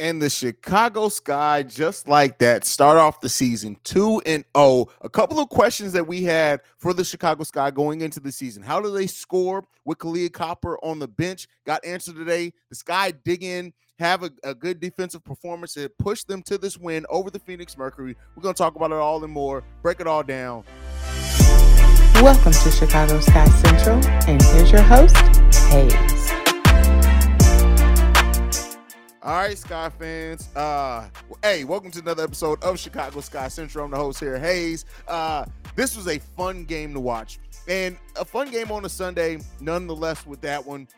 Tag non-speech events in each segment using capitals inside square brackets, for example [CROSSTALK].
And the Chicago Sky, just like that, start off the season 2 and 0. A couple of questions that we had for the Chicago Sky going into the season. How do they score with Kahleah Copper on the bench? Got answered today. The Sky dig in, have a, a good defensive performance and push them to this win over the Phoenix Mercury. We're going to talk about it all and more, break it all down. Welcome to Chicago Sky Central, and here's your host, Haize. All right, Sky fans. Uh, hey, welcome to another episode of Chicago Sky Central. I'm the host here, Haize. Uh, this was a fun game to watch, and a fun game on a Sunday, nonetheless. With that one,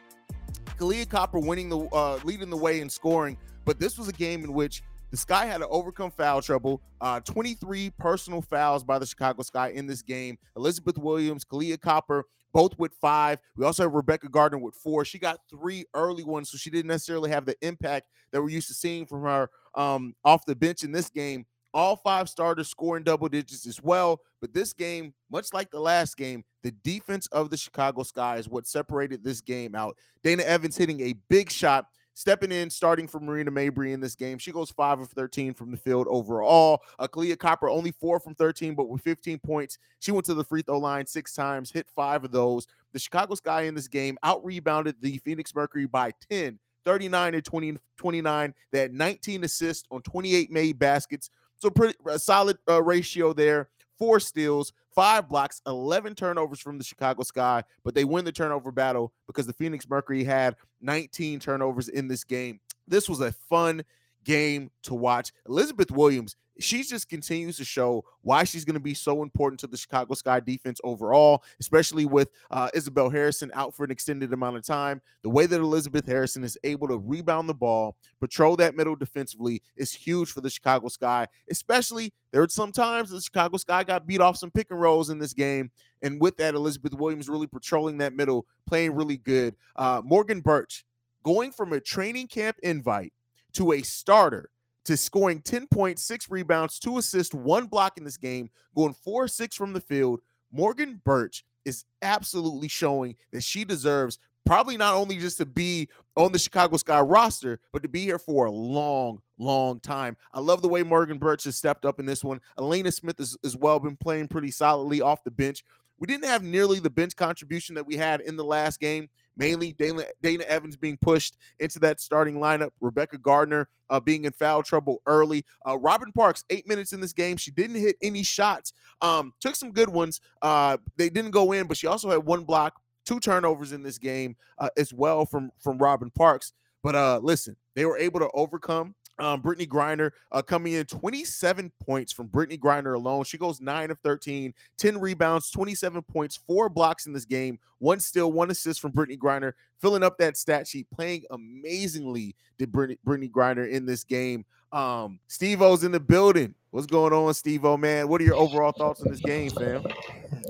Kahleah Copper winning the uh, leading the way in scoring, but this was a game in which the Sky had to overcome foul trouble. Uh, 23 personal fouls by the Chicago Sky in this game. Elizabeth Williams, Kahleah Copper both with five. We also have Rebekah Gardner with four. She got three early ones, so she didn't necessarily have the impact that we're used to seeing from her um, off the bench in this game. All five starters scoring double digits as well. But this game, much like the last game, the defense of the Chicago Sky is what separated this game out. Dana Evans hitting a big shot stepping in, starting for Marina Mabrey in this game. She goes five of 13 from the field overall. Uh, Copper only four from 13, but with 15 points. She went to the free throw line six times, hit five of those. The Chicago Sky in this game out rebounded the Phoenix Mercury by 10, 39 and 20, 29. They had 19 assists on 28 made baskets. So pretty a solid uh, ratio there four steals, five blocks, 11 turnovers from the Chicago Sky, but they win the turnover battle because the Phoenix Mercury had 19 turnovers in this game. This was a fun game to watch. Elizabeth Williams she just continues to show why she's going to be so important to the Chicago Sky defense overall, especially with uh, Isabelle Harrison out for an extended amount of time. The way that Elizabeth Harrison is able to rebound the ball, patrol that middle defensively is huge for the Chicago Sky, especially there were some times the Chicago Sky got beat off some pick and rolls in this game. And with that, Elizabeth Williams really patrolling that middle, playing really good. Uh, Morgan Bertsch going from a training camp invite to a starter to scoring 10 points, six rebounds, two assists, one block in this game, going four six from the field. Morgan Bertsch is absolutely showing that she deserves probably not only just to be on the Chicago Sky roster, but to be here for a long, long time. I love the way Morgan Bertsch has stepped up in this one. Elena Smith has as well been playing pretty solidly off the bench. We didn't have nearly the bench contribution that we had in the last game mainly Dana, Dana Evans being pushed into that starting lineup, Rebekah Gardner uh, being in foul trouble early. Uh, Robyn Parks, eight minutes in this game. She didn't hit any shots, um, took some good ones. Uh, they didn't go in, but she also had one block, two turnovers in this game uh, as well from, from Robyn Parks. But uh, listen, they were able to overcome um, Brittney Griner uh, coming in 27 points from Brittney Griner alone. She goes 9 of 13, 10 rebounds, 27 points, four blocks in this game, one steal, one assist from Brittney Griner, filling up that stat sheet, playing amazingly did Brittany, Brittney Griner in this game. Um, Stevo's in the building. What's going on, Stevo, man? What are your overall thoughts on this game, fam?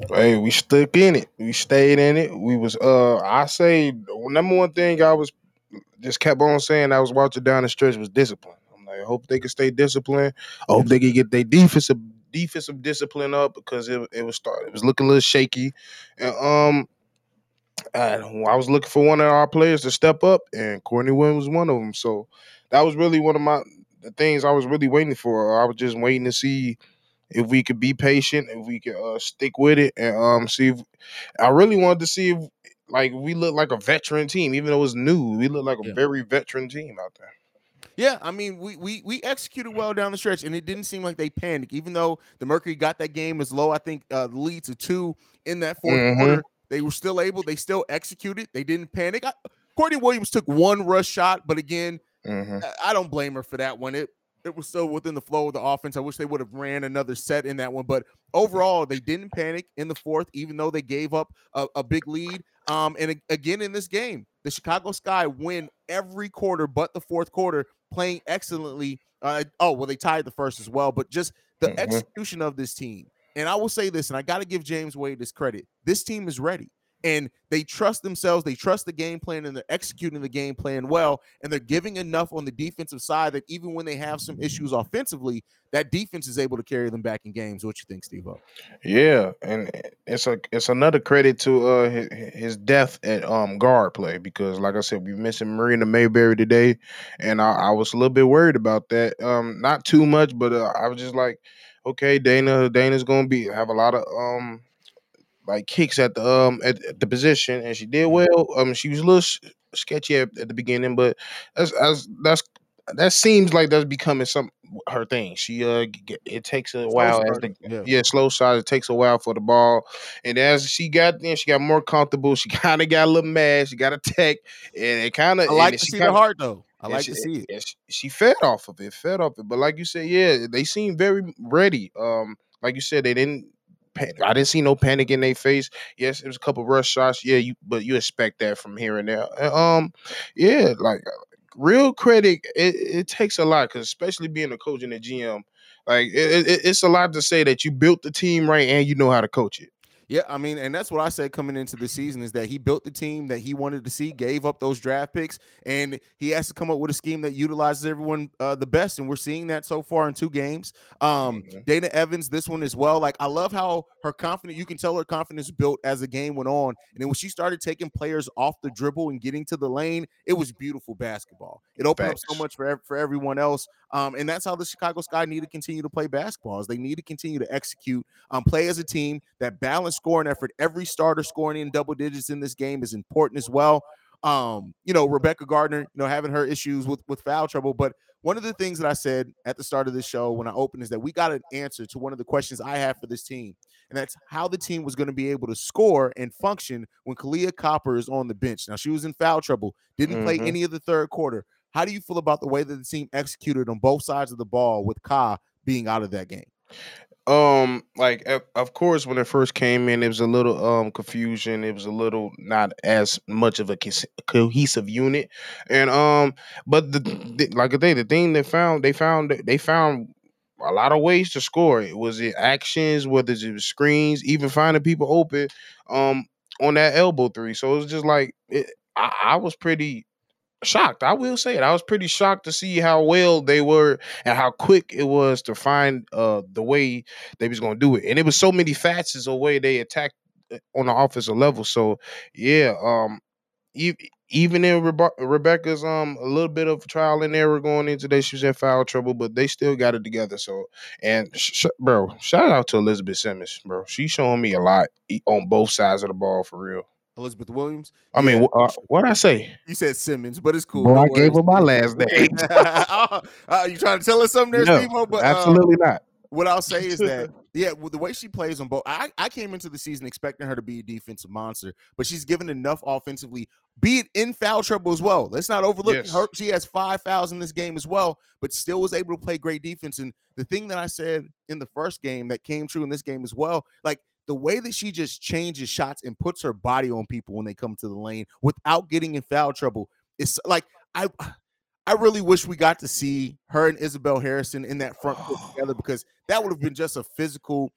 Hey, we stuck in it. We stayed in it. We was uh I say number one thing I was just kept on saying I was watching down the stretch was discipline. I hope they can stay disciplined. I hope they can get their defensive defensive discipline up because it, it was start it was looking a little shaky. And um I, I was looking for one of our players to step up, and Courtney Williams was one of them. So that was really one of my the things I was really waiting for. I was just waiting to see if we could be patient, if we could uh, stick with it, and um, see. If, I really wanted to see if like we look like a veteran team, even though it was new. We look like a yeah. very veteran team out there. Yeah, I mean, we we we executed well down the stretch, and it didn't seem like they panicked. Even though the Mercury got that game as low, I think uh, the lead to two in that 4th mm-hmm. quarter, they were still able. They still executed. They didn't panic. I, Courtney Williams took one rush shot, but again, mm-hmm. I, I don't blame her for that one. It it was still within the flow of the offense. I wish they would have ran another set in that one, but overall, they didn't panic in the fourth, even though they gave up a, a big lead. Um, and again in this game, the Chicago Sky win every quarter but the fourth quarter, playing excellently. Uh, oh well, they tied the first as well, but just the mm-hmm. execution of this team. And I will say this, and I got to give James Wade this credit. This team is ready. And they trust themselves, they trust the game plan, and they're executing the game plan well, and they're giving enough on the defensive side that even when they have some issues offensively, that defense is able to carry them back in games. What you think, Steve? Yeah, and it's a it's another credit to uh his, death at um guard play because, like I said, we mentioned Marina Mayberry today, and I, I was a little bit worried about that. Um, not too much, but uh, I was just like, okay, Dana Dana's gonna be have a lot of um like kicks at the um at, at the position, and she did well. Um, she was a little sh- sketchy at, at the beginning, but that's as that's that seems like that's becoming some her thing. She uh, g- it takes a Slow while as the yeah. yeah slow side. It takes a while for the ball, and as she got there, she got more comfortable. She [LAUGHS] kind of got a little mad. She got a tech, and it kind of I like to see kinda, the heart though. I like she, to see it. she, she fed off of it, fed off it. But like you said, yeah, they seem very ready. Um, like you said, they didn't. Pan- I didn't see no panic in their face. Yes, it was a couple rush shots. Yeah, you but you expect that from here and there. Um, yeah, like real credit. It, it takes a lot because especially being a coach and a GM, like it, it, it's a lot to say that you built the team right and you know how to coach it. Yeah, I mean, and that's what I said coming into the season is that he built the team that he wanted to see, gave up those draft picks, and he has to come up with a scheme that utilizes everyone uh, the best. And we're seeing that so far in two games. Um, Mhm. Dana Evans, this one as well. Like, I love how her confidence, you can tell her confidence built as the game went on. And then when she started taking players off the dribble and getting to the lane, it was beautiful basketball. It opened up so much for, for everyone else. Um, and that's how the Chicago Sky need to continue to play basketball. Is they need to continue to execute um, play as a team. That balanced scoring effort, every starter scoring in double digits in this game is important as well. Um, you know, Rebekah Gardner, you know, having her issues with with foul trouble, but one of the things that I said at the start of this show when I opened is that we got an answer to one of the questions I have for this team, and that's how the team was going to be able to score and function when Kahleah Copper is on the bench. Now she was in foul trouble, didn't play Mhm. any of the third quarter. How do you feel about the way that the team executed on both sides of the ball with Ka being out of that game? Um, like of- course, when it first came in, it was a little um confusion. It was a little not as much of a cohesive unit, and um, but the, the like I say, the thing they found, they found they found a lot of ways to score. It was it actions, whether it was screens, even finding people open, um, on that elbow three. So it was just like it, I, I was pretty shocked. I will say it. I was pretty shocked to see how well they were and how quick it was to find uh the way they was gonna do it. And it was so many facets of way they attacked uh, on the offensive level. So yeah, um even in Rebe- Rebekah's um a little bit of trial and error going into today, she was in foul trouble, but they still got it together. So and sh- bro, shout out to Elizabeth Simmons, bro. She's showing me a lot on both sides of the ball for real. Elizabeth Williams. I mean, Yeah, wh- uh, what I say? you said Simmons, but it's cool. Boy, no I gave her my last name. [LAUGHS] uh, you trying to tell us something there, No? But uh, absolutely not. what I'll say is that [LAUGHS] yeah, with the way she plays on both, I, I came into the season expecting her to be a defensive monster, but she's given enough offensively, be it in foul trouble as well. Let's not overlook Yes. her. She has five fouls in this game as well, but still was able to play great defense. And the thing that I said in the first game that came true in this game as well, like the way that she just changes shots and puts her body on people when they come to the lane without getting in foul trouble, it's like I. [SIGHS] I really wish we got to see her and Isabelle Harrison in that front court [SIGHS] together because that would have been just a physical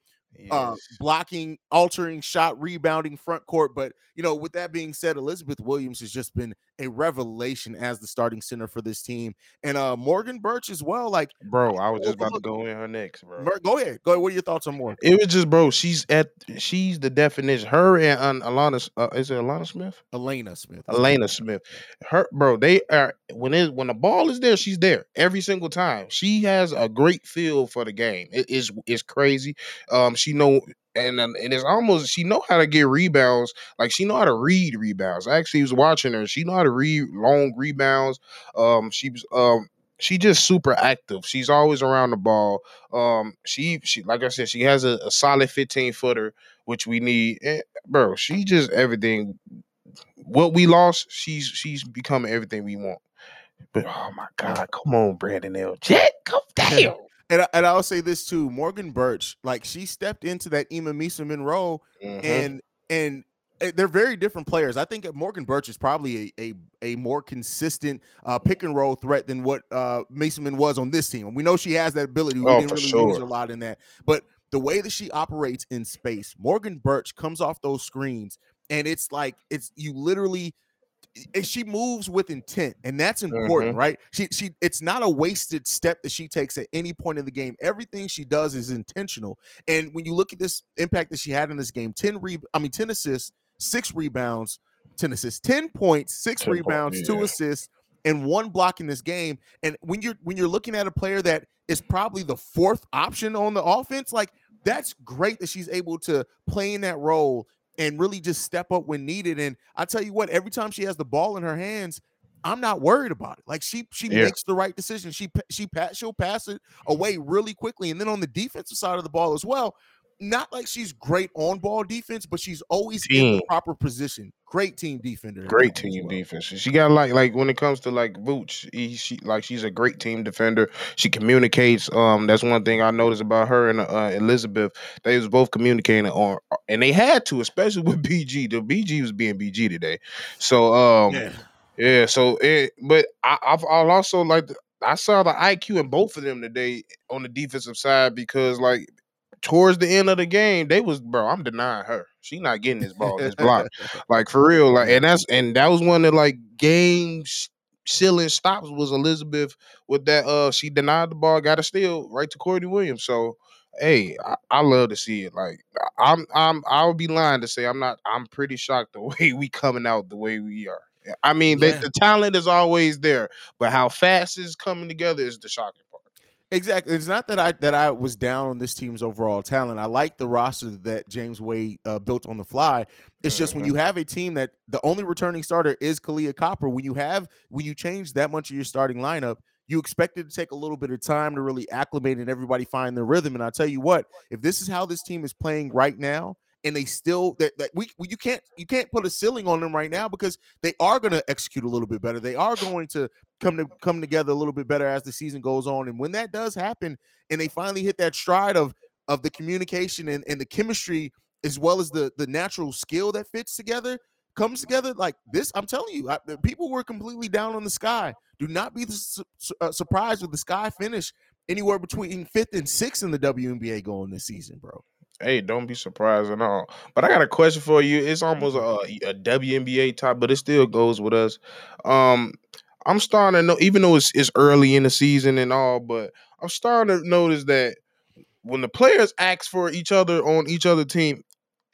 uh, blocking, altering shot, rebounding front court. But you know, with that being said, Elizabeth Williams has just been a revelation as the starting center for this team, and uh Morgan Bertsch as well. Like, Bro, I was just about to go in her next, bro. Go ahead, go ahead. What are your thoughts on Morgan? It was just, bro. She's at. She's the definition. Her and um, Alanna. Uh, is it Alanna Smith? Elena Smith. Elena Smith. Her, bro. They are when it when the ball is there, she's there every single time. She has a great feel for the game. It is it's crazy. Um, she know. And, and and it's almost she know how to get rebounds like she know how to read rebounds. I actually was watching her. She know how to read long rebounds. Um, she was um she just super active. She's always around the ball. Um, she she like I said, she has a, a solid 15 footer, which we need. And, bro, she just everything. What we lost, she's she's becoming everything we want. But oh my God, come on, Brandon L. Jet, come down. And, I- and I'll say this too, Morgan Bertsch, like she stepped into that Emma Meesseman role Mhm. and and uh, they're very different players. I think Morgan Bertsch is probably a a, a more consistent uh, pick and roll threat than what uh, Mason was on this team. And we know she has that ability. We Oh, didn't really use sure. her a lot in that, but the way that she operates in space, Morgan Bertsch comes off those screens and it's like it's you literally she moves with intent and that's important Mhm. right? She she it's not a wasted step that she takes at any point in the game. Everything she does is intentional and when you look at this impact that she had in this game 10 re i mean 10 assists 6 rebounds 10 assists 10 points 6 10 point- rebounds 2 assists and one block in this game and when you're when you're looking at a player that is probably the fourth option on the offense like that's great that she's able to play in that role and really just step up when needed. And I tell you what, every time she has the ball in her hands, I'm not worried about it. Like she she Yeah. makes the right decision. She she pass she'll pass it away really quickly. And then on the defensive side of the ball as well, not like she's great on ball defense, but she's always in the proper position. Great team defender. Great team well. defense. She got like like when it comes to like Vooch, he, she like she's a great team defender. She communicates. Um, that's one thing I noticed about her and uh, Elizabeth. They was both communicating on, and they had to, especially with [LAUGHS] BG. The BG was being BG today. So um, Yeah. Yeah, so it, but I, I've I'll also like I saw the IQ in both of them today on the defensive side because like towards the end of the game they was bro I'm denying her she not getting this ball this block [LAUGHS] like for real like and that's and that was one of like game s- sealing stops was Elizabeth with that uh she denied the ball got a steal right to Courtney Williams so hey I, I love to see it like I'm I'm I would be lying to say I'm not I'm pretty shocked the [LAUGHS] way we coming out the way we are I mean, Yeah. the talent is always there, but how fast it's coming together is the shocking. Exactly. It's not that I that I was down on this team's overall talent. I like the roster that James Wade uh, built on the fly. It's just when Mhm. you have a team that the only returning starter is Kahleah Copper. When you have when you change that much of your starting lineup, you expect it to take a little bit of time to really acclimate and everybody find their rhythm. And I tell you what, if this is how this team is playing right now, and they still that, that we we- you can't you can't put a ceiling on them right now because they are going to execute a little bit better. They are going to come to come together a little bit better as the season goes on. And when that does happen, and they finally hit that stride of of the communication and, and the chemistry as well as the the natural skill that fits together comes together like this i'm telling you I, people were completely down on the sky do not be su- uh, surprised with the sky finish anywhere between fifth and sixth in the WNBA going this season bro Hey, don't be surprised at all. But I got a question for you. It's almost a, a WNBA type, but it still goes with us. Um, I'm starting to know, even though it's, it's early in the season and all, but I'm starting to notice that when the players ask for each other on each other team,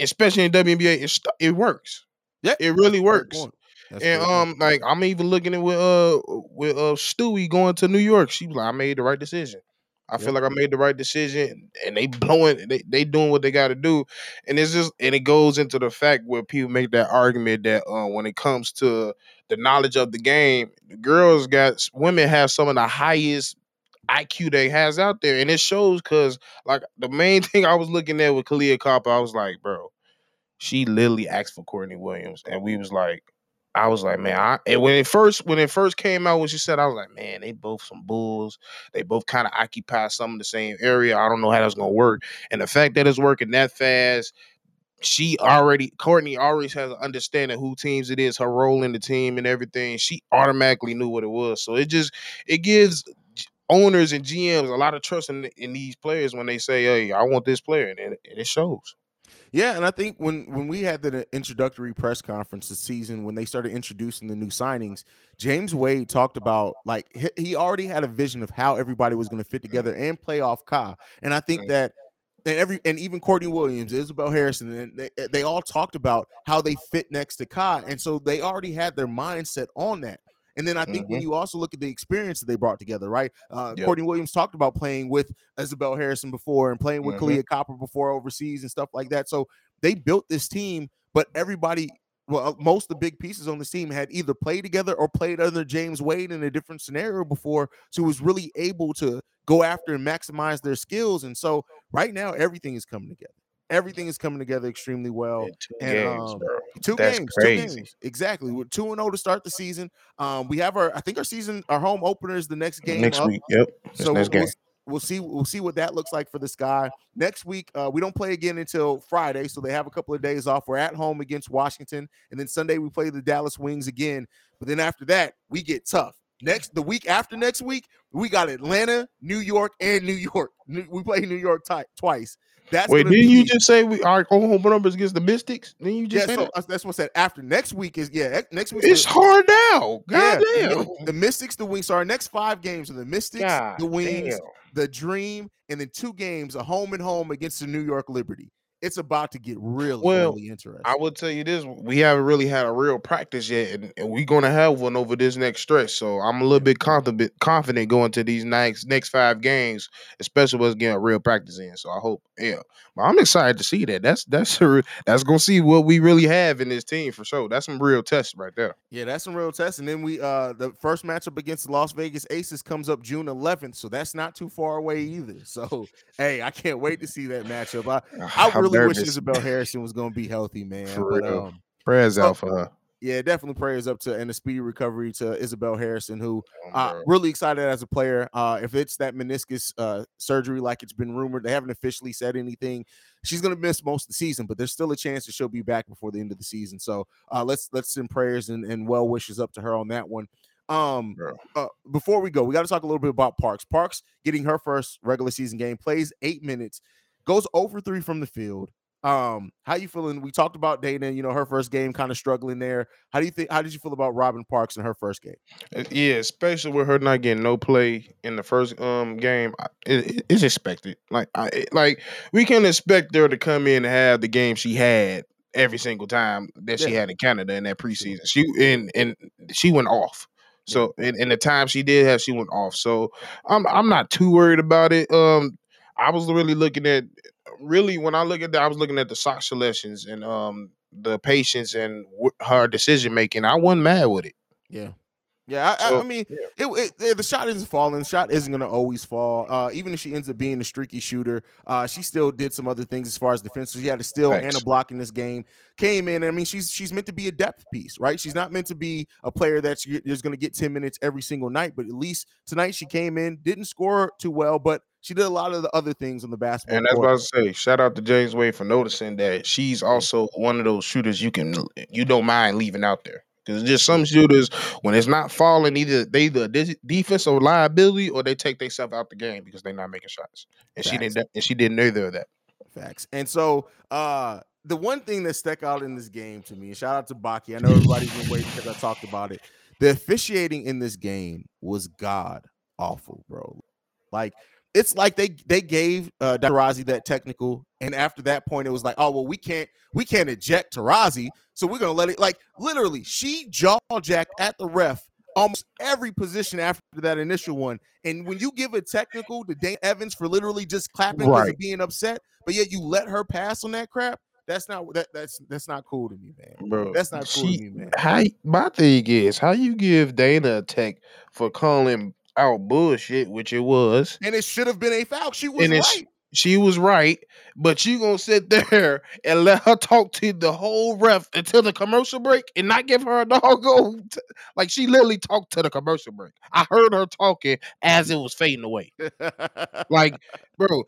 especially in WNBA, it it works. yeah It really works. That's And great um, like I'm even looking at with uh with uh Stewie going to New York. She was like, I made the right decision. I feel like I made the right decision, and they blowing, they they doing what they got to do, and it's just, and it goes into the fact where people make that argument that uh, when it comes to the knowledge of the game, the girls got women have some of the highest IQ they has out there, and it shows because like the main [LAUGHS] thing I was looking at with Kahleah Copper, I was like, bro, she literally asked for Courtney Williams, and we was like, I was like, man, I, and when it first when it first came out, when she said, I was like, man, they both some bulls. They both kind of occupy some of the same area. I don't know how that's gonna work. And the fact that it's working that fast, she already Courtney already has an understanding who teams it is, her role in the team and everything. She automatically knew what it was. So it just it gives owners and GMs a lot of trust in, in these players when they say, "Hey, I want this player," and it, and it shows. Yeah, and I think when when we had the introductory press conference this season, when they started introducing the new signings, James Wade talked about like he, already had a vision of how everybody was going to fit together mm-hmm. and play off Ka. And I think that and every and even Courtney Williams, Isabelle Harrison, and they, they all talked about how they fit next to Ka, and so they already had their mindset on that. And then I think when you also look at the experience that they brought together, right? Uh, Yep. Courtney Williams talked about playing with Isabelle Harrison before and playing with Mhm. Kahleah Copper before overseas and stuff like that. So they built this team, but everybody, well, most of the big pieces on this team had either played together or played under James Wade in a different scenario before. So it was really able to go after and maximize their skills. And so right now, everything is coming together. Everything is coming together extremely well. Two and, games, um, bro. Two That's games, crazy. two games, exactly. We're two and zero to start the season. Um, we have our, I think our season, our home opener is the next game Next up. week, yep. So next we'll, game. we'll see we'll see what that looks like for this guy next week. Uh, we don't play again until Friday, so they have a couple of days off. We're at home against Washington, and then Sunday we play the Dallas Wings again. But then after that, we get tough. Next, the week after next week, we got Atlanta, New York, and New York. We play New York ti- twice. That's Wait, didn't you just say we our home numbers against the Mystics? Didn't you yeah? just say So that? uh, that's what I said. After next week is yeah. Next week It's hard now. God yeah, damn. the, the Mystics, the Wings. So our next five games are the Mystics, God the Wings, damn. the Dream, and then two games, a home and home against the New York Liberty. It's about to get really, Well, really interesting. I will tell you this: we haven't really had a real practice yet, and, and we're gonna have one over this next stretch. So I'm a little bit confident, confident going to these next next five games, especially us getting a real practice in. So I hope, yeah. But I'm excited to see that. That's that's [LAUGHS] a, that's gonna see what we really have in this team for sure. That's some real tests right there. Yeah, that's some real tests. And then we uh the first matchup against the Las Vegas Aces comes up June 11th, so that's not too far away either. So [LAUGHS] hey, I can't wait to see that matchup. I, I [SIGHS] I'm really wish. Isabelle Harrison was gonna be healthy, man. For but real. um Prayers out for her. yeah, definitely prayers up to and a speedy recovery to Isabelle Harrison, who uh, really excited as a player. Uh, if it's that meniscus uh, surgery, like it's been rumored, they haven't officially said anything. She's gonna miss most of the season, but there's still a chance that she'll be back before the end of the season. So uh, let's let's send prayers and, and well wishes up to her on that one. Um, uh, before we go, we got to talk a little bit about Parks. Parks getting her first regular season game, plays eight minutes, goes over three from the field. Um, how you feeling? We talked about Dana, you know, her first game kind of struggling there. How do you think? How did you feel about Robyn Parks in her first game? Uh, Yeah, especially with her not getting no play in the first um game, it, it- it's expected. Like, I it- like we can expect her to come in and have the game she had every single time that she Yeah. had in Canada in that preseason. She and and she went off. So in, in the time she did have, she went off. So I'm I'm not too worried about it. Um, I was really looking at really when I look at that, I was looking at the sock selections and um the patience and wh- her decision making. I wasn't mad with it. Yeah. Yeah, I, I, I mean, yeah. it, it, the shot isn't falling. The shot isn't going to always fall. Uh, even if she ends up being a streaky shooter, uh, she still did some other things as far as defense. So she had a steal and a block in this game. Came in. I mean, she's she's meant to be a depth piece, right? She's not meant to be a player that's is going to get ten minutes every single night. But at least tonight she came in, didn't score too well, but she did a lot of the other things on the basketball. And that's court. what I was say. Shout out to James Wade for noticing that she's also one of those shooters you can you don't mind leaving out there. Because just some shooters, when it's not falling, either they the de- defensive liability or they take themselves out the game because they're not making shots. And she didn't and she did neither of that. Facts. And so uh the one thing that stuck out in this game to me, and shout out to Baki. I know everybody's been waiting because I talked about it. The officiating in this game was god awful, bro. Like it's like they they gave uh Taurasi that technical, and after that point, it was like, oh well, we can't we can't eject Taurasi, so we're gonna let it like literally she jaw jacked at the ref almost every position after that initial one. And when you give a technical to Dana Evans for literally just clapping Right. of being upset, but yet you let her pass on that crap, that's not that that's that's not cool to me, man. Bro. That's not cool she, to me, man. How my thing is how you give Dana a tech for calling out bullshit, which it was. And it should have been a foul. She was right. she was right, but you gonna sit [LAUGHS] there and let her talk to the whole ref until the commercial break and not give her a doggone t- like she literally talked to the commercial break. I heard her talking as it was fading away. [LAUGHS] Like, bro,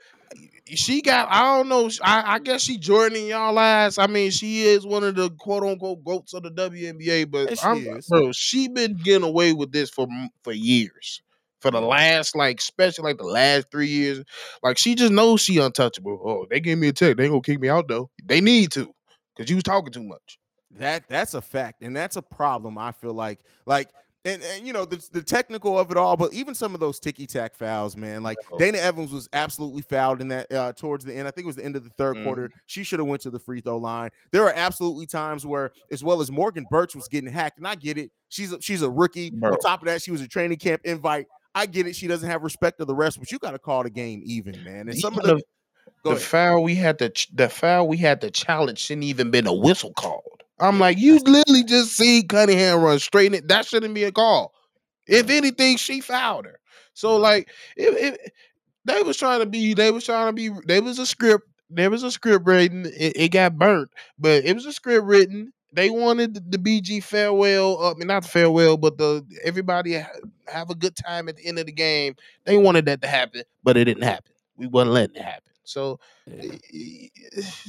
she got I don't know. I, I guess she Jordan y'all ass. I mean, she is one of the quote unquote goats of the WNBA, but Yes, she bro, she been getting away with this for for years. For the last, like, especially like the last three years, like she just knows she untouchable. Oh, they gave me a tick. They ain't gonna kick me out though. They need to, cause you was talking too much. That that's a fact, and that's a problem. I feel like, like, and, and you know, the, the technical of it all, but even some of those ticky tack fouls, man. Like. Dana Evans was absolutely fouled in that uh, towards the end. I think it was the end of the 3rd Mhm. quarter. She should have went to the free throw line. There are absolutely times where, as well as Morgan Bertsch was getting hacked, and I get it. She's a, she's a rookie. Bro. On top of that, she was a training camp invite. I get it. She doesn't have respect of the rest, but you got to call the game even, man. And some of the the ahead. foul we had to the foul we had to challenge shouldn't even been a whistle called. I'm like, you literally just see Cunningham run straight in it. That shouldn't be a call. If anything, she fouled her. So like, it, it, they was trying to be, they was trying to be, there was a script, there was a script written. It, it got burnt, but it was a script written. They wanted the, BG farewell, uh, I mean not the farewell, but the everybody ha- have a good time at the end of the game. They wanted that to happen, but it didn't happen. We wasn't letting it happen. So Yeah.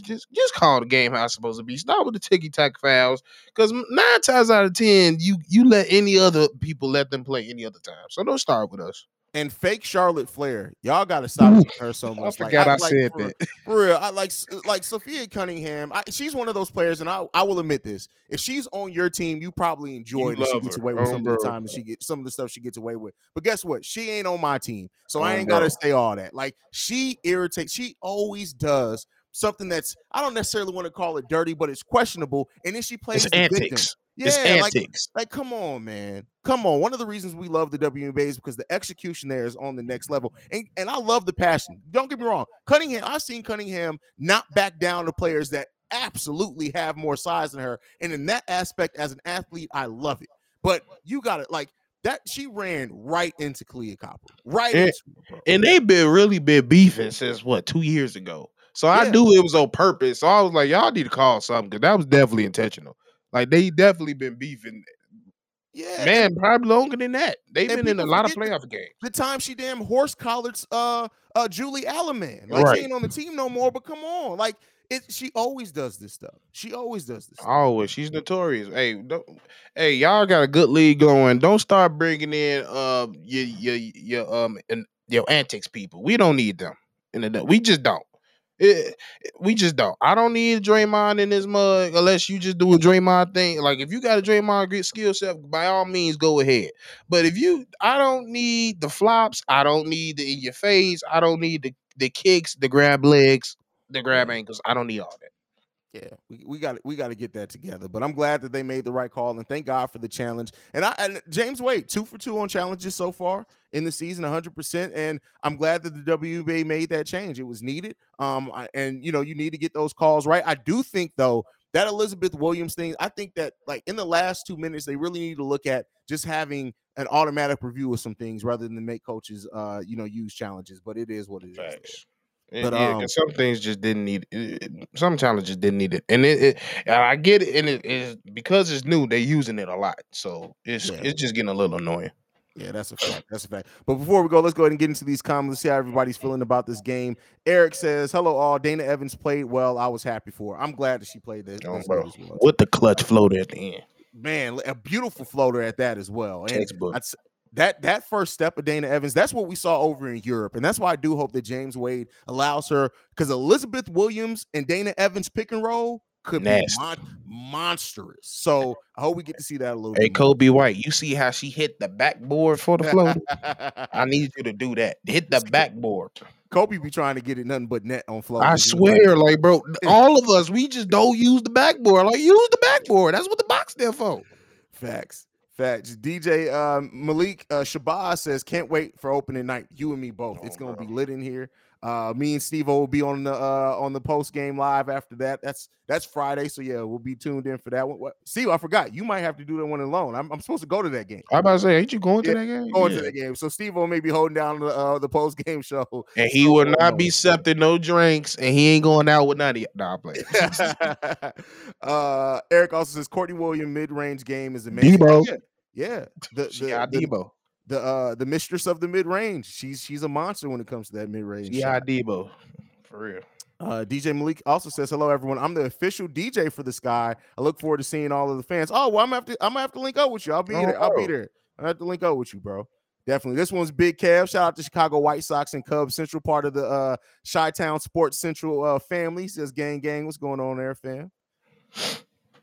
just just call the game how it's supposed to be. Start with the ticky tack fouls, because nine times out of ten, you you let any other people let them play any other time. So don't start with us. And fake Charlotte Flair. Y'all got to stop her so much. I much. forgot I like, said for, that. [LAUGHS] For real, I like like Sophia Cunningham. I, she's one of those players, and I, I will admit this: if she's on your team, you probably enjoy You that she gets her. away with Oh, some of the time that she gets some of the stuff she gets away with. But guess what? She ain't on my team, so I Oh, ain't gotta say all that. Like she irritates. She always does something that's I don't necessarily want to call it dirty, but it's questionable, and then she plays It's the victim. antics. Yeah, it's like antics. like, come on, man. Come on. One of the reasons we love the WNBA is because the execution there is on the next level. And, and I love the passion. Don't get me wrong. Cunningham, I've seen Cunningham not back down to players that absolutely have more size than her. And in that aspect, as an athlete, I love it. But you got it. Like that, she ran right into Kahleah Copper. Right And- into her, and they've been really been beefing since what two years ago. So I knew it was on purpose. So I was like, y'all need to call something because that was definitely intentional. Like they definitely been beefing, yeah. man, probably longer than that. They've and been in a lot of playoff games. the time she damn horse collared uh uh Julie Allemand. Like Right. she ain't on the team no more, but come on. Like it she always does this stuff. She always does this. stuff. Always, she's notorious. Hey, don't, hey, y'all got a good league going. Don't start bringing in uh your your your um and your antics people. We don't need them. In the we just don't. It- we just don't. I don't need a Draymond in this mug unless you just do a Draymond thing. Like if you got a Draymond great skill set, by all means go ahead. But if you, I don't need the flops. I don't need the in your face. I don't need the the kicks, the grab legs, the grab mm. ankles. I don't need all that. Yeah, we, we got we got to get that together. But I'm glad that they made the right call and thank God for the challenge. And I and James Wade two for two on challenges so far in the season, 100. percent And I'm glad that the WBA made that change. It was needed. Um, I- and you know you need to get those calls right. I do think though that Elizabeth Williams thing. I think that like in the last two minutes they really need to look at just having an automatic review of some things rather than make coaches uh you know use challenges. But it is what it is. But, yeah, um, some things just didn't need it, it- some challenges didn't need it, and it, it and I get it, and it is because it's new. They're using it a lot, so it's Yeah. it's just getting a little annoying. Yeah, that's a fact. That's a fact. But before we go, let's go ahead and get into these comments. See how everybody's feeling about this game. Eric says, "Hello, all. Dana Evans played well. I was happy for her. I'm glad that she played this, Oh, this bro. good well. With the clutch floater at the end, Man, a beautiful floater at that as well. And textbook. That that first step of Dana Evans. That's what we saw over in Europe, and that's why I do hope that James Wade allows her because Elizabeth Williams and Dana Evans pick and roll could Nasty. be mon- monstrous. So I hope we get to see that a little. Hey, bit more. Kobe White, you see how she hit the backboard for the floater? [LAUGHS] I need you to do that. Hit the backboard. Kobe be trying to get it nothing but net on flow. I swear, like, bro, [LAUGHS] all of us, we just don't use the backboard. Like, use the backboard. That's what the box there for. Facts. Facts. DJ um, Malik uh, Shabazz says, "Can't wait for opening night. You and me both. It's Oh, gonna bro. be lit in here. Uh, me and Steve will be on the uh, on the post game live after that. That's that's Friday. So yeah, we'll be tuned in for that one. What, Steve, I forgot. You might have to do that one alone. I'm, I'm supposed to go to that game. I about to say, ain't you going to that game? Going Yeah. to that game. So Steve will may be holding down the uh, the post game [LAUGHS] show. And he So, will not be accepting no drinks, and he ain't going out with none of. Nah, I'm [LAUGHS] uh, Eric also says Courtney Williams mid range game is amazing. Debo. Yeah, yeah. The, [LAUGHS] the- the- Debo. The uh the mistress of the mid range. She's she's a monster when it comes to that mid range. Got Debo. [LAUGHS] For real. Uh, DJ Malik also says, "Hello, everyone. I'm the official DJ for the Sky. I look forward to seeing all of the fans. Oh, well, I'm gonna have to. I'm gonna have to link up with you. I'll be Oh, there. I'll be bro. there. I have to link up with you, bro. Definitely. This one's Big Kev. Shout out to Chicago White Sox and Cubs Central, part of the uh Chi Town Sports Central uh family. Says, gang, gang. What's going on there, fam?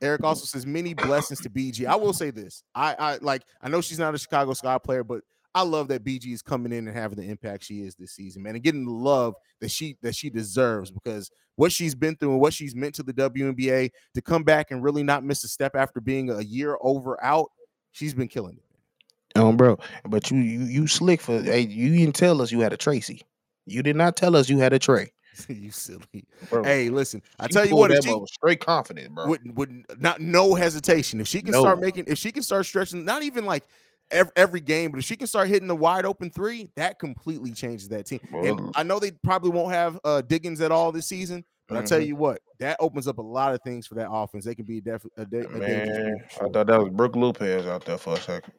Eric also says many blessings to BG. I will say this. I I like I know she's not a Chicago Sky player, but I love that BG is coming in and having the impact she is this season, man, and getting the love that she that she deserves because what she's been through and what she's meant to the WNBA to come back and really not miss a step after being a year over out, she's been killing it. Um, bro. But you you you slick for hey, you didn't tell us you had a Tracy. You did not tell us you had a Trey. [LAUGHS] you silly. Bro. Hey, listen, I tell you what, if that she, straight confident, bro. with, with not no hesitation. If she can start making, if she can start stretching, not even like every, every game, but if she can start hitting the wide open three, that completely changes that team. And I know they probably won't have uh Diggins at all this season, but I tell Mhm. you what, that opens up a lot of things for that offense. They can be def- a, da- a dangerous Man, I thought that was Brook Lopez out there for a second.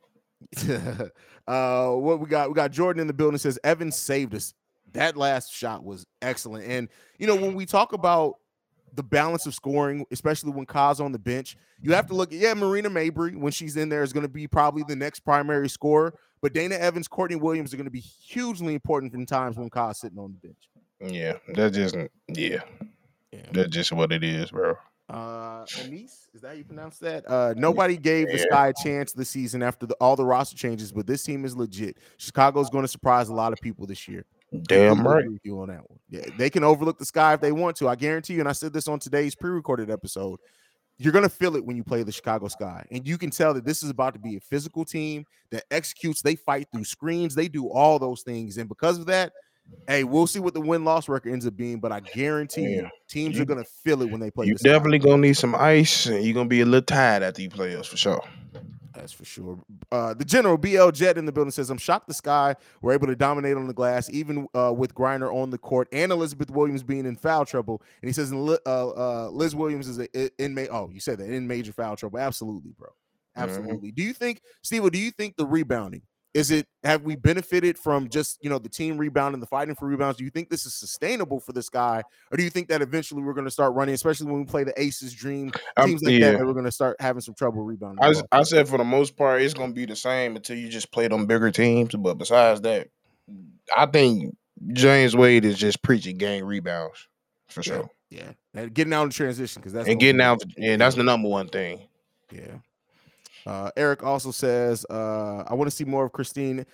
[LAUGHS] uh, what we got? We got Jordan in the building. Says Evan saved us. That last shot was excellent, and you know when we talk about the balance of scoring, especially when Kaz on the bench, you have to look yeah, Marina Mabrey when she's in there is going to be probably the next primary scorer. But Dana Evans, Courtney Williams are going to be hugely important in times when Kyle's sitting on the bench. Yeah, that just yeah, Yeah. that's just what it is, bro. Uh, Anise, is that how you pronounce that? Uh, nobody gave the. Sky a chance this season after the, all the roster changes, but this team is legit. Chicago's going to surprise a lot of people this year. Damn right. you on that one. Yeah, they can overlook the Sky if they want to. I guarantee you, and I said this on today's pre-recorded episode. You're gonna feel it when you play the Chicago Sky, and you can tell that this is about to be a physical team that executes. They fight through screens. They do all those things, and because of that, hey, we'll see what the win-loss record ends up being. But I guarantee you, teams You- are gonna feel it when they play. You the Sky. definitely gonna need some ice, and you're gonna be a little tired after you play us for sure. That's for sure. Uh, the general BL Jet in the building says, "I'm shocked the Sky we were able to dominate on the glass, even uh, with Griner on the court and Elizabeth Williams being in foul trouble." And he says, uh, uh, "Liz Williams is in ma- Oh, you said that in major foul trouble. Absolutely, bro. Mhm. Absolutely. Do you think, Steve? What do you think the rebounding is it? Have we benefited from just you know the team rebounding, the fighting for rebounds? Do you think this is sustainable for this guy, or do you think that eventually we're going to start running, especially when we play the Aces Dream I'm- teams like yeah. that, that we're going to start having some trouble rebounding? I, the s- ball? I said for the most part, it's gonna be the same until you just play them bigger teams. But besides that, I think James Wade is just preaching gang rebounds for sure, Yeah, and getting out in transition because that's and getting out. Yeah, that's the number one thing. Yeah. Uh, Eric also says, uh, "I want to see more of Kristine.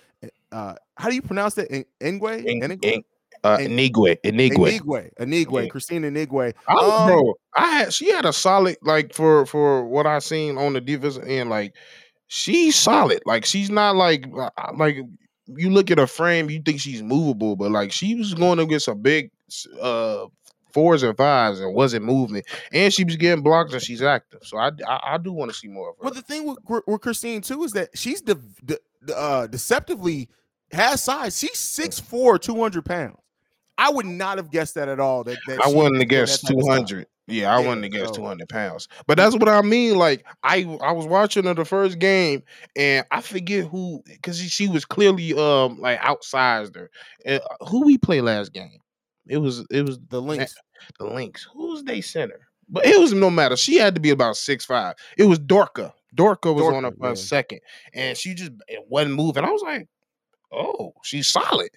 Uh, how do you pronounce that? En- Engwe? In, Enigwe? Enigwe, Enigwe. Enigwe. Kristine Anigwe. Um, bro, I had she had a solid like for for what I seen on the defensive end. Like she's solid. Like she's not like uh, like you look at her frame, you think she's movable, but like she was going against some big uh fours and fives and wasn't moving, and she was getting blocked and she's active. So I I, I do want to see more of her. Well, the thing with, with Kristine too is that she's de- de- uh, deceptively has size. She's 6'4", 200 pounds. I would not have guessed that at all. That, that I wouldn't have guessed two hundred. Yeah, I Yeah, wouldn't have guessed two hundred pounds. But that's what I mean. Like I, I was watching her the first game, and I forget who because she, she was clearly um like outsized her. And uh, who we play last game? It was it was The Lynx. the Lynx. Who's they center? But it was no matter. She had to be about six five. It was Dorka. Dorka was on Dorka, for yeah. a second, and she just it wasn't moving. I was like, oh, she's solid.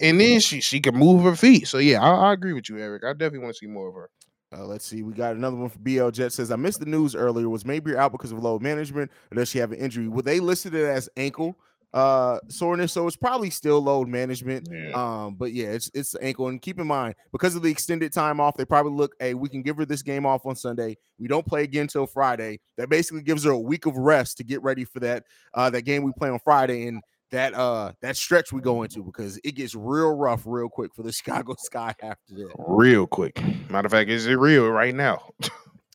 And then she she can move her feet. So yeah, I, I agree with you, Eric. I definitely want to see more of her. Uh, let's see. We got another one for BL Jet says, I missed the news earlier. Was Mayberry out because of load management or does she have an injury? Well, they listed it as ankle uh soreness, so it's probably still load management. Yeah. Um, but yeah, it's it's the ankle. And keep in mind, because of the extended time off, they probably look, hey, we can give her this game off on Sunday. We don't play again till Friday. That basically gives her a week of rest to get ready for that uh that game we play on Friday. And that uh that stretch we go into because it gets real rough real quick for the [LAUGHS] Chicago Sky after that. real quick. Matter of fact, is it real right now? [LAUGHS]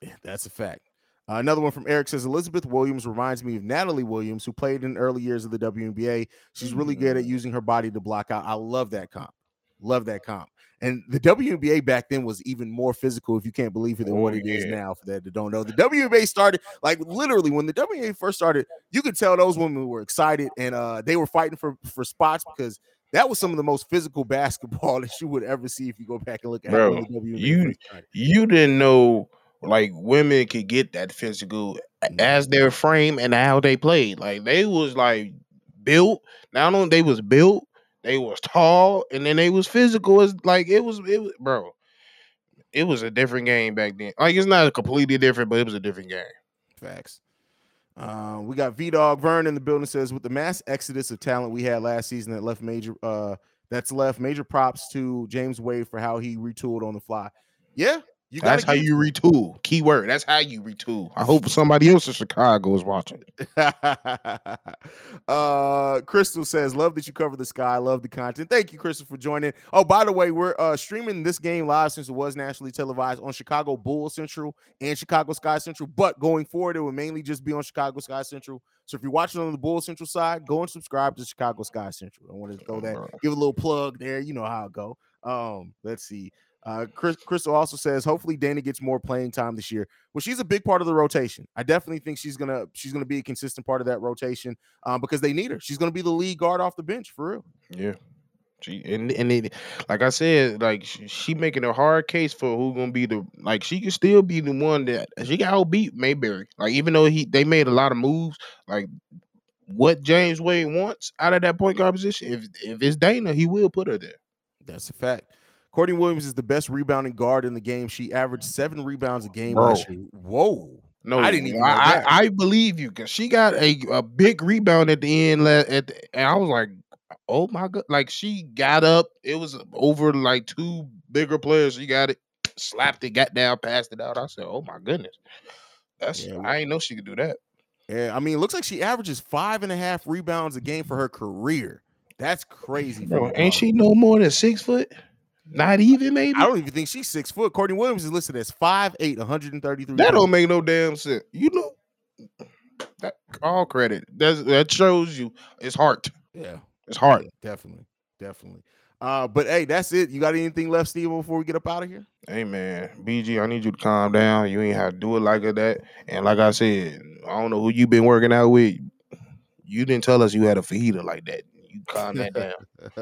Yeah, that's a fact. Uh, another one from Eric says Elizabeth Williams reminds me of Natalie Williams, who played in early years of the WNBA. She's really good at using her body to block out. I love that comp. Love that comp. And the WNBA back then was even more physical, if you can't believe it, than what Oh, it is now. For that that don't know, the WNBA started like literally when the WNBA first started. You could tell those women were excited and uh, they were fighting for for spots because that was some of the most physical [LAUGHS] basketball that you would ever see if you go back and look at Bro, the WNBA you- you didn't know like women could get that physical Mhm. as their frame and how they played. Like they was like built. Not only they was built, they was tall, and then they was physical. As like it was, it was, bro. It was a different game back then. Like it's not completely different, but it was a different game. Facts. Uh, we got V Dog Vern in the building says with the mass exodus of talent we had last season that left major uh that's left major props to James Wade for how he retooled on the fly. Yeah, That's how you retool. Keyword. That's how you retool. I hope somebody else in Chicago is watching. [LAUGHS] uh Crystal says, Love that you cover the sky. Love the content. Thank you, Crystal, for joining. Oh, by the way, we're uh streaming this game live since it was nationally televised on Chicago Bull Central and Chicago Sky Central. But going forward, it will mainly just be on Chicago Sky Central. So if you're watching on the Bull Central side, go and subscribe to Chicago Sky Central. I wanted to throw that, give a little plug there. You know how it go. Um, let's see. Uh, Chris, Crystal also says, hopefully Dana gets more playing time this year. Well, she's a big part of the rotation. I definitely think she's gonna she's gonna be a consistent part of that rotation um, because they need her. She's gonna be the lead guard off the bench for real. Yeah. She and and it, like I said, like she, she making a hard case for who gonna be the like she could still be the one that she got outbeat Mayberry. Like even though he they made a lot of moves, like what James Wade wants out of that point guard position. If if it's Dana, he will put her there. That's a fact. Courtney Williams is the best rebounding guard in the game. She averaged seven rebounds a game Bro. last year. Whoa. No, I didn't even I. I, believe you because she got a, a big rebound at the end. At the, and I was like, oh my god! Like she got up. It was over like two bigger players. She got it, slapped it, got down, passed it out. I said, oh my goodness, that's Yeah, I ain't know she could do that. Yeah, I mean, it looks like she averages five and a half rebounds a game for her career. That's crazy. Bro, ain't she no more than six foot? Not even maybe. I don't even think she's six foot. Courtney Williams is listed as 5'8, 133. That don't make no damn sense. You know, that all credit. That's, that shows you it's heart. Yeah, It's heart. definitely. Definitely. Uh, but hey, that's it. You got anything left, Steve, before we get up out of here? Hey man, BG, I need you to calm down. You ain't have to do it like that. And like I said, I don't know who you been working out with. You didn't tell us you had a fajita like that. You calm that down.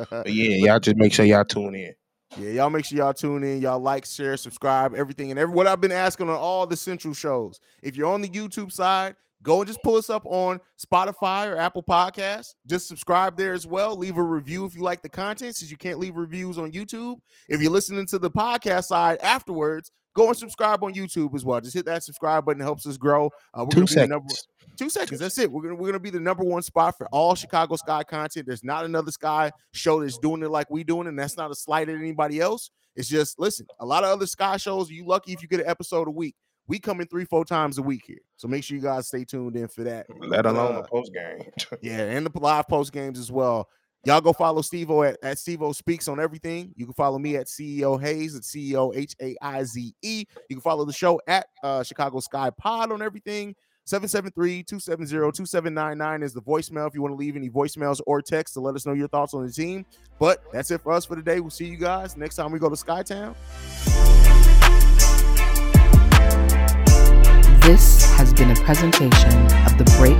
But yeah, y'all just make sure y'all tune in. Yeah, y'all make sure y'all tune in. Y'all like, share, subscribe, everything. And every what I've been asking on all the central shows. If you're on the YouTube side, go and just pull us up on Spotify or Apple Podcasts. Just subscribe there as well. Leave a review if you like the content, since you can't leave reviews on YouTube. If you're listening to the podcast side afterwards, go and subscribe on YouTube as well. Just hit that subscribe button. It helps us grow. Uh, we're Two gonna be the number- seconds. two seconds. That's it. We're gonna we're gonna be the number one spot for all Chicago Sky content. There's not another Sky show that's doing it like we're doing, and that's not a slight at anybody else. It's just listen. A lot of other Sky shows, you lucky if you get an episode a week. We come in three, four times a week here, so make sure you guys stay tuned in for that. Let alone Uh, the post game. [LAUGHS] Yeah, and the live post games as well. Y'all go follow Stevo at, at Stevo Speaks on everything. You can follow me at CEO Haize at CEO H A I Z E. You can follow the show at uh, Chicago Sky Pod on everything. 773-270-2799 is the voicemail if you want to leave any voicemails or text to let us know your thoughts on the team. But that's it for us for today. We'll see you guys next time we go to Skytown. This has been a presentation of the Break